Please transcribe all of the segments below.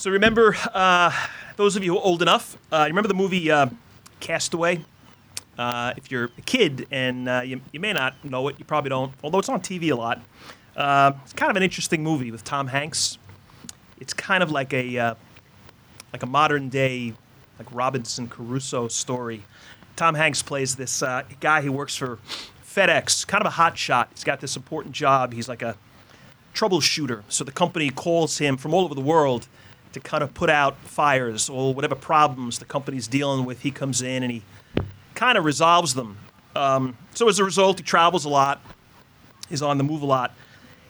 So remember, uh, those of you old enough, uh, remember the movie uh, Cast Away? Uh, if you're a kid and uh, you, you may not know it, you probably don't, although it's on TV a lot. Uh, it's kind of an interesting movie with Tom Hanks. It's kind of like a uh, like a modern day like Robinson Crusoe story. Tom Hanks plays this guy who works for FedEx, kind of a hot shot. He's got this important job. He's like a troubleshooter. So the company calls him from all over the world to kind of put out fires or whatever problems the company's dealing with. He comes in and he kind of resolves them. Um, so as a result, he travels a lot. He's on the move a lot.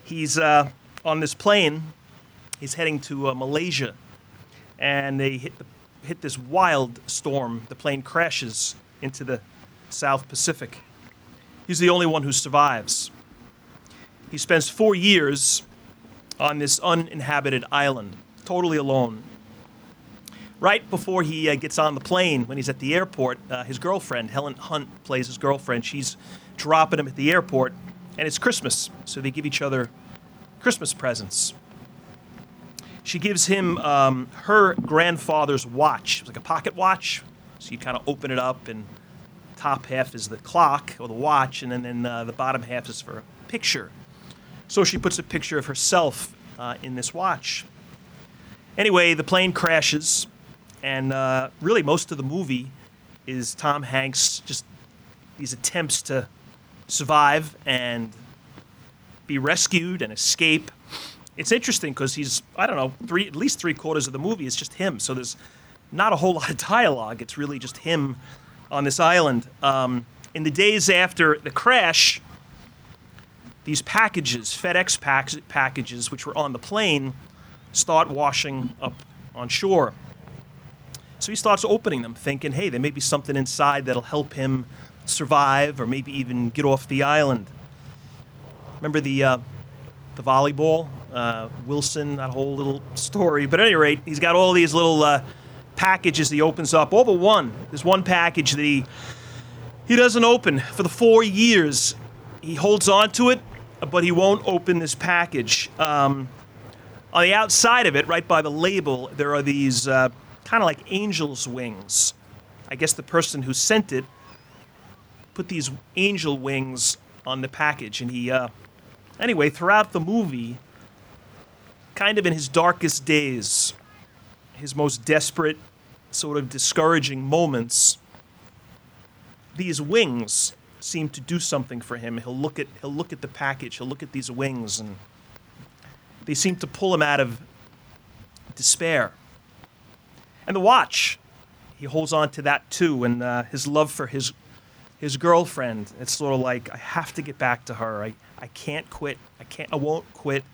He's uh, on this plane. He's heading to uh, Malaysia, and they hit the, hit this wild storm. The plane crashes into the South Pacific. He's the only one who survives. He spends four years on this uninhabited island, totally alone. Right before he uh, gets on the plane, when he's at the airport, uh, his girlfriend, Helen Hunt, plays his girlfriend. She's dropping him at the airport, and it's Christmas, so they give each other Christmas presents. She gives him um, her grandfather's watch. It was like a pocket watch, so you kind of open it up, and top half is the clock or the watch, and then, then uh, the bottom half is for a picture. So she puts a picture of herself uh, in this watch. Anyway, the plane crashes, and uh, really most of the movie is Tom Hanks just these attempts to survive and be rescued and escape. It's interesting because he's I don't know three at least three quarters of the movie is just him. So there's not a whole lot of dialogue. It's really just him on this island. Um, in the days after the crash, these packages, FedEx pack- packages, which were on the plane, start washing up on shore. So he starts opening them, thinking, hey, there may be something inside that'll help him survive or maybe even get off the island. Remember the, uh, the volleyball? Uh, Wilson, that whole little story. But at any rate, he's got all these little uh, packages he opens up. All but one. There's one package that he, he doesn't open for the four years. He holds on to it, but he won't open this package. Um, on the outside of it, right by the label, there are these uh, kind of like angel's wings. I guess the person who sent it put these angel wings on the package, and he, uh, anyway, throughout the movie, kind of in his darkest days, his most desperate, sort of discouraging moments, these wings seem to do something for him. He'll look at he'll look at the package, he'll look at these wings, and they seem to pull him out of despair. And the watch, he holds on to that too, and uh, his love for his his girlfriend. It's sort of like I have to get back to her. I, I can't quit. I can't. I won't quit.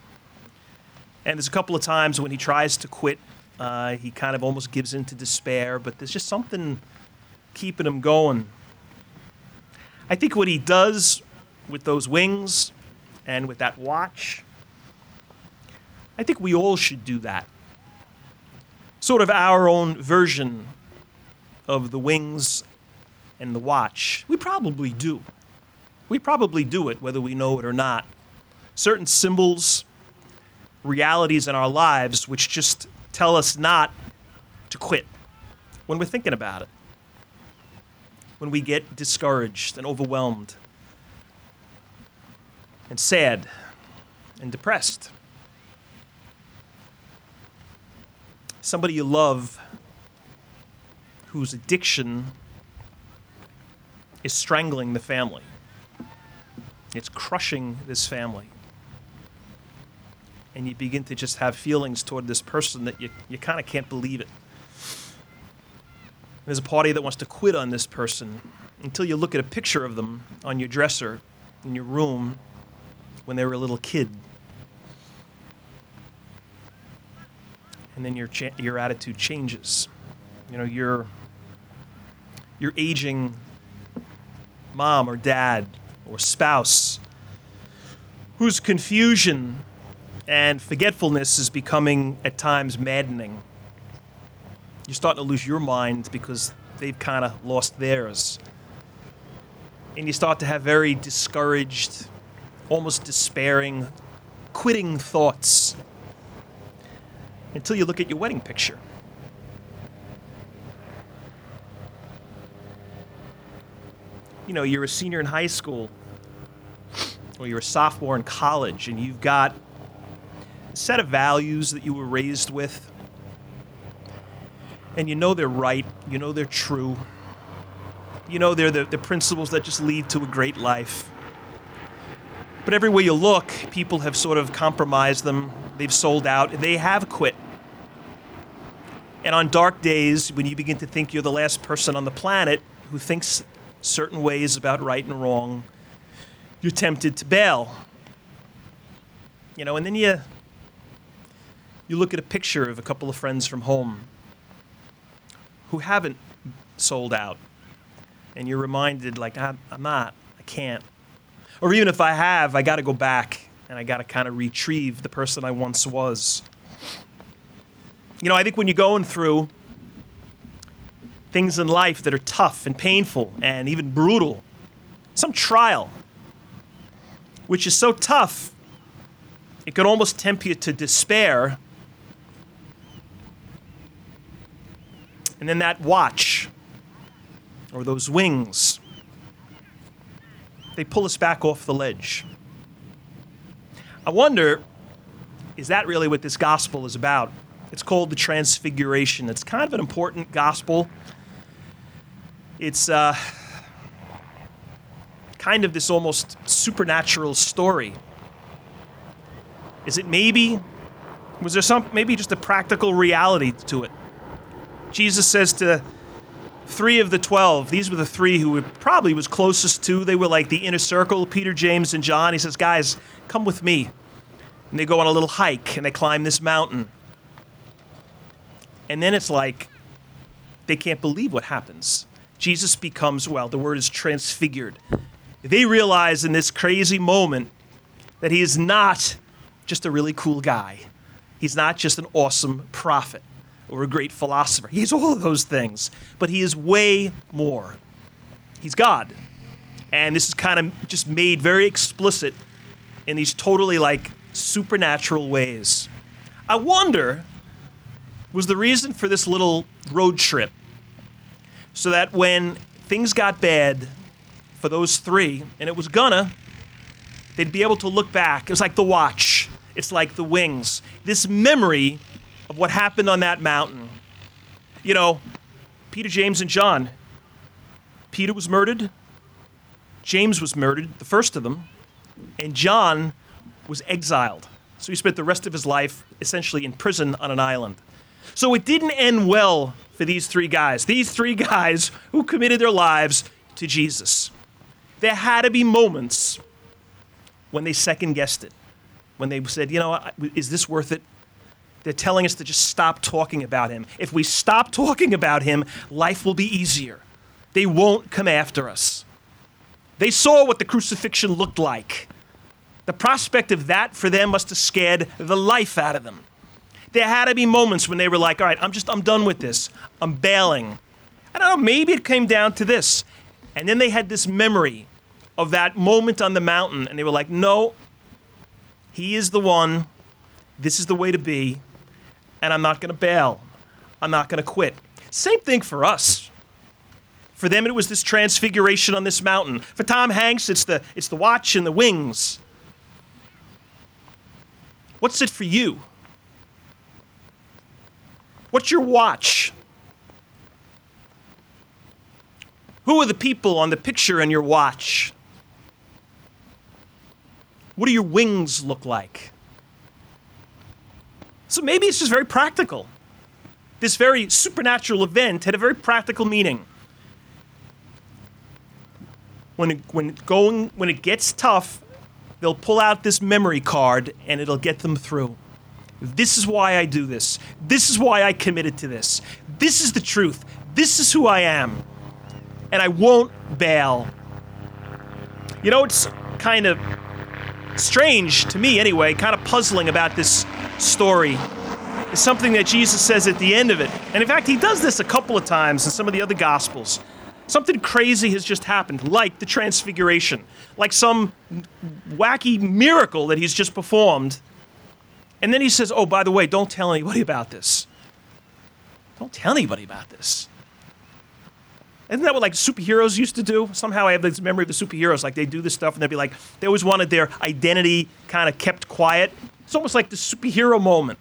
And there's a couple of times when he tries to quit, uh, he kind of almost gives in to despair. But there's just something keeping him going. I think what he does with those wings and with that watch, I think we all should do that. Sort of our own version of the wings and the watch. We probably do. We probably do it, whether we know it or not. Certain symbols, realities in our lives, which just tell us not to quit when we're thinking about it when we get discouraged and overwhelmed and sad and depressed. Somebody you love whose addiction is strangling the family. It's crushing this family. And you begin to just have feelings toward this person that you, you kind of can't believe it. There's a party that wants to quit on this person until you look at a picture of them on your dresser in your room when they were a little kid. And then your, cha- your attitude changes. You know, your, your aging mom or dad or spouse whose confusion and forgetfulness is becoming at times maddening you're starting to lose your mind because they've kind of lost theirs. And you start to have very discouraged, almost despairing, quitting thoughts. Until you look at your wedding picture. You know, you're a senior in high school, or you're a sophomore in college, and you've got a set of values that you were raised with, and you know they're right, you know they're true, you know they're the, the principles that just lead to a great life. But everywhere you look, people have sort of compromised them, they've sold out, they have quit. And on dark days, when you begin to think you're the last person on the planet who thinks certain ways about right and wrong, you're tempted to bail. You know, and then you you look at a picture of a couple of friends from home who haven't sold out, and you're reminded, like, I'm, not, I can't. Or even if I have, I got to go back and I got to kind of retrieve the person I once was. You know, I think when you're going through things in life that are tough and painful and even brutal, some trial, which is so tough, it could almost tempt you to despair. And then that watch or those wings, they pull us back off the ledge. I wonder, is that really what this gospel is about? It's called the Transfiguration. It's kind of an important gospel. It's uh, kind of this almost supernatural story. Is it maybe, was there some, maybe just a practical reality to it? Jesus says to three of the 12, these were the three who probably was closest to, they were like the inner circle, Peter, James, and John. He says, Guys, come with me. And they go on a little hike and they climb this mountain. And then it's like they can't believe what happens. Jesus becomes, well, the word is transfigured. They realize in this crazy moment that he is not just a really cool guy. He's not just an awesome prophet or a great philosopher. He's all of those things, but he is way more. He's God. And this is kind of just made very explicit in these totally like supernatural ways. I wonder was the reason for this little road trip so that when things got bad for those three, and it was gonna, they'd be able to look back. It was like the watch, it's like the wings. This memory of what happened on that mountain. You know, Peter, James, and John. Peter was murdered, James was murdered, the first of them, and John was exiled. So he spent the rest of his life essentially in prison on an island. So it didn't end well for these three guys. These three guys who committed their lives to Jesus. There had to be moments when they second guessed it, when they said, you know, is this worth it? They're telling us to just stop talking about him. If we stop talking about him, life will be easier. They won't come after us. They saw what the crucifixion looked like. The prospect of that for them must have scared the life out of them. There had to be moments when they were like, all right, I'm just, I'm done with this. I'm bailing. I don't know, maybe it came down to this. And then they had this memory of that moment on the mountain, and they were like, no, he is the one. This is the way to be. And I'm not going to bail. I'm not going to quit. Same thing for us. For them, it was this transfiguration on this mountain. For Tom Hanks, it's the, it's the watch and the wings. What's it for you? What's your watch? Who are the people on the picture in your watch? What do your wings look like? So maybe it's just very practical. This very supernatural event had a very practical meaning. When it, when it going when it gets tough, they'll pull out this memory card and it'll get them through. This is why I do this. This is why I committed to this. This is the truth. This is who I am. And I won't bail. You know, it's kind of strange to me, anyway, kind of puzzling about this story. Is something that Jesus says at the end of it. And in fact, he does this a couple of times in some of the other Gospels. Something crazy has just happened, like the Transfiguration, like some wacky miracle that he's just performed And then he says, Oh, by the way, don't tell anybody about this. Don't tell anybody about this. Isn't that what like superheroes used to do? Somehow I have this memory of the superheroes. Like they do this stuff and they'd be like, they always wanted their identity kind of kept quiet. It's almost like the superhero moment.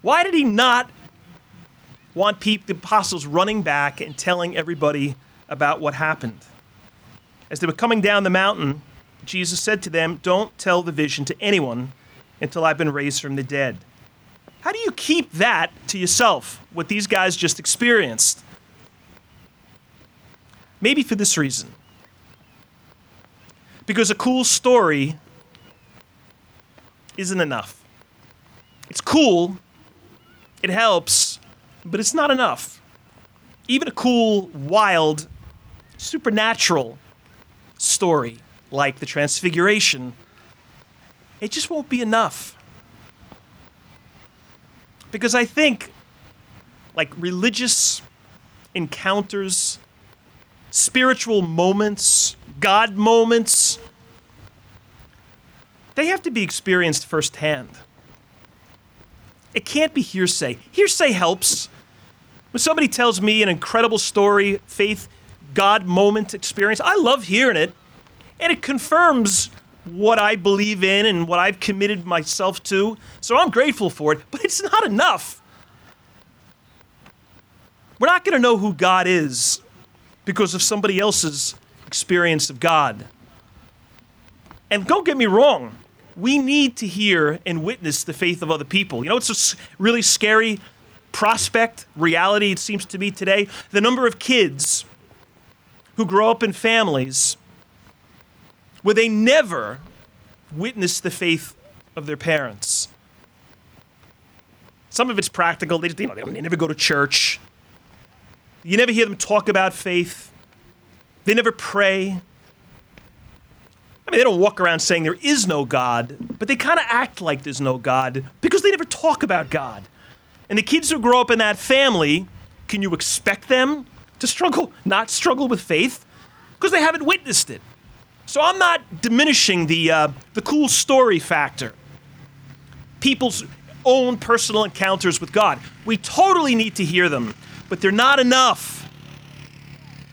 Why did he not want the apostles running back and telling everybody about what happened? As they were coming down the mountain, Jesus said to them, Don't tell the vision to anyone until I've been raised from the dead. How do you keep that to yourself, what these guys just experienced? Maybe for this reason. Because a cool story isn't enough. It's cool, it helps, but it's not enough. Even a cool, wild, supernatural story like the Transfiguration, it just won't be enough. Because I think, like religious encounters, spiritual moments, God moments, they have to be experienced firsthand. It can't be hearsay. Hearsay helps. When somebody tells me an incredible story, faith, God moment experience, I love hearing it. And it confirms what I believe in and what I've committed myself to. So I'm grateful for it, but it's not enough. We're not going to know who God is because of somebody else's experience of God. And don't get me wrong, we need to hear and witness the faith of other people. You know, it's a really scary prospect, reality, it seems to me today. The number of kids who grow up in families where they never witness the faith of their parents. Some of it's practical. They, just, you know, they never go to church. You never hear them talk about faith. They never pray. I mean, they don't walk around saying there is no God, but they kind of act like there's no God because they never talk about God. And the kids who grow up in that family, can you expect them to struggle, not struggle with faith? Because they haven't witnessed it. So I'm not diminishing the, uh, the cool story factor. People's own personal encounters with God. We totally need to hear them, but they're not enough.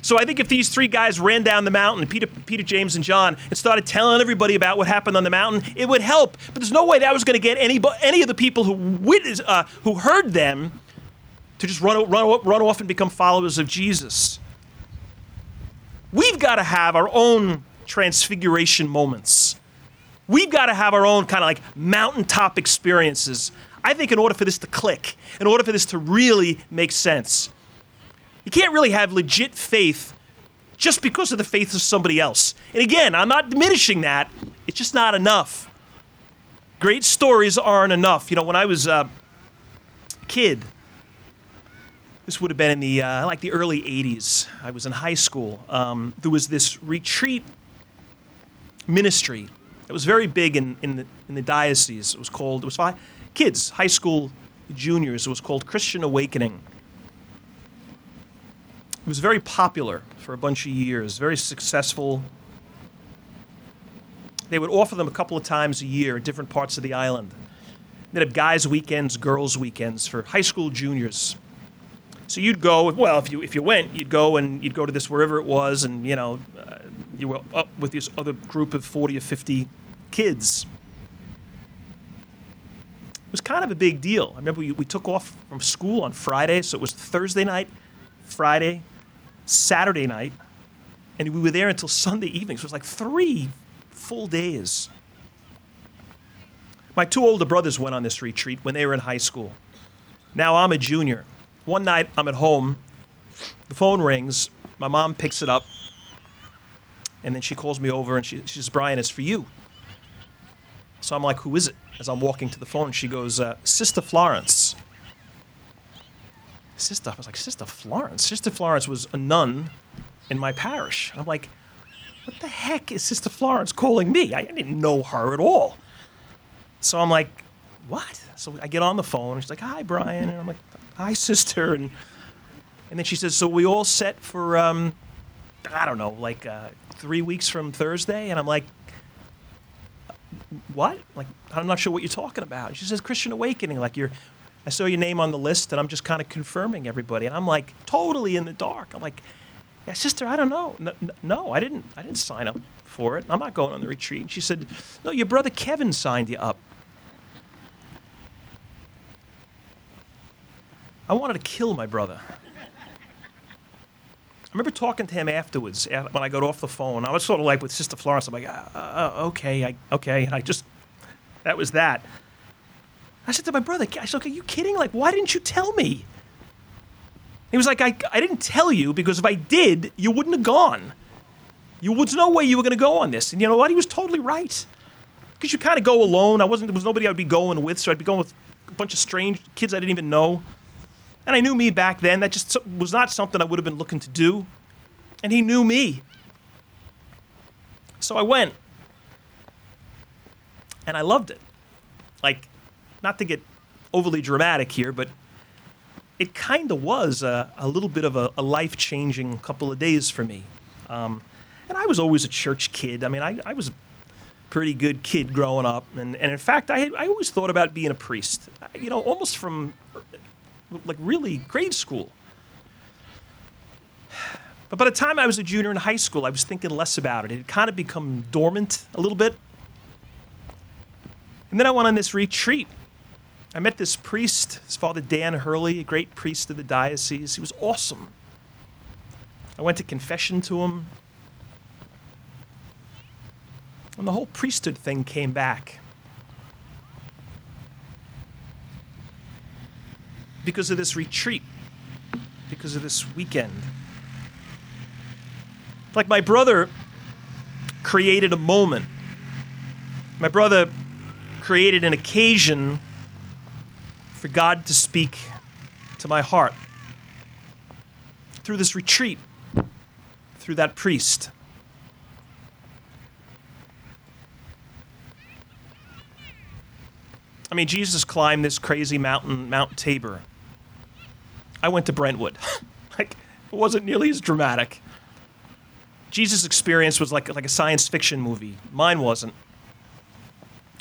So I think if these three guys ran down the mountain, Peter, Peter, James, and John, and started telling everybody about what happened on the mountain, it would help. But there's no way that was going to get any, any of the people who witnessed, uh, who heard them to just run, run, run off and become followers of Jesus. We've got to have our own transfiguration moments. We've got to have our own kind of like mountaintop experiences. I think in order for this to click, in order for this to really make sense, you can't really have legit faith just because of the faith of somebody else. And again, I'm not diminishing that, it's just not enough. Great stories aren't enough. You know, when I was a kid, this would have been in the uh, like the early 80s. I was in high school. Um, there was this retreat ministry that was very big in, in, the, in the diocese. It was called, it was five kids, high school juniors. It was called Christian Awakening. It was very popular for a bunch of years, very successful. They would offer them a couple of times a year in different parts of the island. They'd have guys' weekends, girls' weekends for high school juniors. So you'd go, well, if you if you went, you'd go and you'd go to this wherever it was, and you know, uh, you were up with this other group of forty or fifty kids. It was kind of a big deal. I remember we, we took off from school on Friday, so it was Thursday night, Friday, Saturday night, and we were there until Sunday evening. So it was like three full days. My two older brothers went on this retreat when they were in high school. Now I'm a junior. One night I'm at home, the phone rings, my mom picks it up, and then she calls me over and she, she says, Brian, it's for you. So I'm like, who is it? As I'm walking to the phone, she goes, uh, Sister Florence. Sister, I was like, Sister Florence? Sister Florence was a nun in my parish. I'm like, what the heck is Sister Florence calling me? I didn't know her at all. So I'm like, what? So I get on the phone and she's like, hi, Brian. And I'm like, hi, sister. And, and then she says, so we all set for, um, I don't know, like uh, three weeks from Thursday? And I'm like, what? Like, I'm not sure what you're talking about. She says, Christian Awakening. Like, you're, I saw your name on the list, and I'm just kind of confirming everybody. And I'm like, totally in the dark. I'm like, yeah, sister, I don't know. No, no, I didn't. I didn't sign up for it. I'm not going on the retreat. She said, no, your brother Kevin signed you up. I wanted to kill my brother. I remember talking to him afterwards when I got off the phone. I was sort of like with Sister Florence. I'm like, uh, uh, okay, I, okay. And I just, that was that. I said to my brother, I said, okay, are you kidding? Like, why didn't you tell me? He was like, I, I didn't tell you because if I did, you wouldn't have gone. You was no way you were going to go on this. And you know what? He was totally right. Because you kind of go alone. I wasn't. There was nobody I'd be going with, so I'd be going with a bunch of strange kids I didn't even know. And I knew me back then. That just was not something I would have been looking to do. And he knew me. So I went. And I loved it. Like, not to get overly dramatic here, but it kind of was a, a, little bit of a, a life changing couple of days for me. Um, and I was always a church kid. I mean, I, I was a pretty good kid growing up. And, and in fact, I, had, I always thought about being a priest, you know, almost from like really grade school. But by the time I was a junior in high school, I was thinking less about it. It had kind of become dormant a little bit. And then I went on this retreat. I met this priest, his father Dan Hurley, a great priest of the diocese. He was awesome. I went to confession to him. And the whole priesthood thing came back. Because of this retreat, because of this weekend. Like my brother created a moment. My brother created an occasion for God to speak to my heart through this retreat, through that priest. I mean, Jesus climbed this crazy mountain, Mount Tabor. I went to Brentwood. like, it wasn't nearly as dramatic. Jesus' experience was like, like a science fiction movie. Mine wasn't.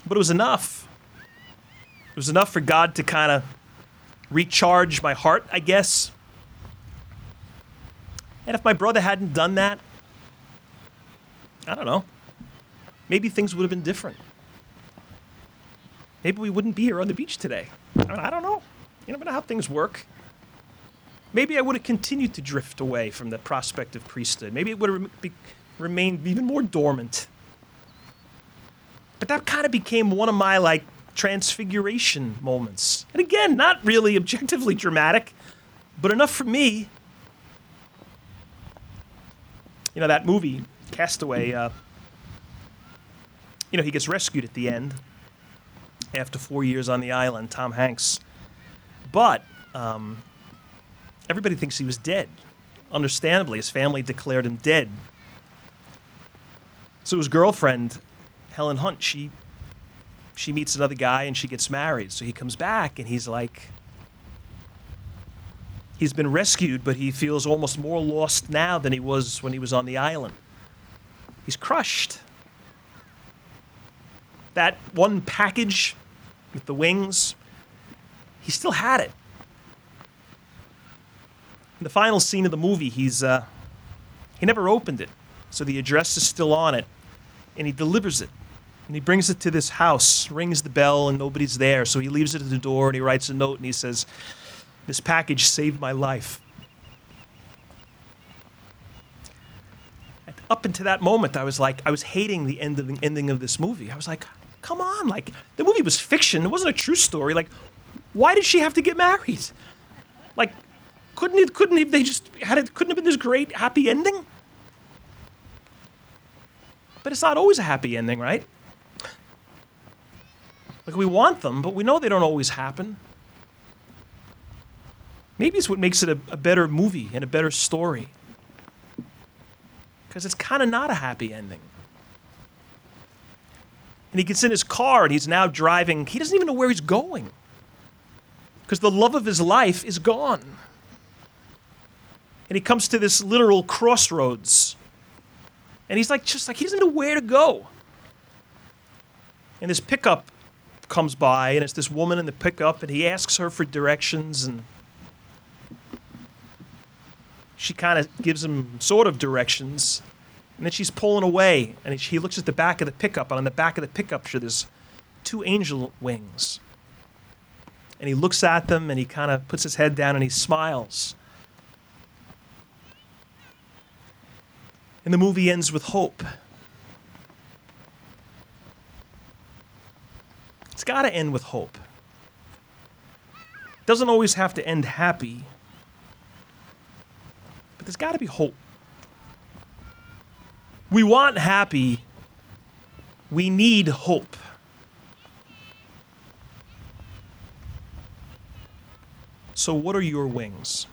But it was enough. It was enough for God to kind of recharge my heart, I guess. And if my brother hadn't done that, I don't know. Maybe things would have been different. Maybe we wouldn't be here on the beach today. I don't know. You never know how things work. Maybe I would have continued to drift away from the prospect of priesthood. Maybe it would have remained even more dormant. But that kind of became one of my like transfiguration moments. And again, not really objectively dramatic, but enough for me. You know, that movie, Cast Away, uh, you know, he gets rescued at the end after four years on the island, Tom Hanks. But um, everybody thinks he was dead. Understandably, his family declared him dead. So his girlfriend, Helen Hunt, she she meets another guy and she gets married. So he comes back and he's like he's been rescued, but he feels almost more lost now than he was when he was on the island. He's crushed. That one package with the wings, he still had it. In the final scene of the movie, he's uh, he never opened it, so the address is still on it, and he delivers it. And he brings it to this house, rings the bell, and nobody's there. So he leaves it at the door and he writes a note and he says, This package saved my life. And up until that moment, I was like, I was hating the, end of the ending of this movie. I was like, come on, like, the movie was fiction. It wasn't a true story. Like, why did she have to get married? Like, couldn't it? Couldn't they just had it? Couldn't have been this great happy ending? But it's not always a happy ending, right? Like we want them, but we know they don't always happen. Maybe it's what makes it a, a better movie and a better story. Because it's kind of not a happy ending. And he gets in his car and he's now driving. He doesn't even know where he's going. Because the love of his life is gone and he comes to this literal crossroads. And he's like, just like, he doesn't know where to go. And this pickup comes by, and it's this woman in the pickup, and he asks her for directions, and she kind of gives him sort of directions. And then she's pulling away, and he looks at the back of the pickup, and on the back of the pickup, sure, there's two angel wings. And he looks at them, and he kind of puts his head down, and he smiles. And the movie ends with hope. It's got to end with hope. It doesn't always have to end happy, but there's got to be hope. We want happy, we need hope. So, what are your wings?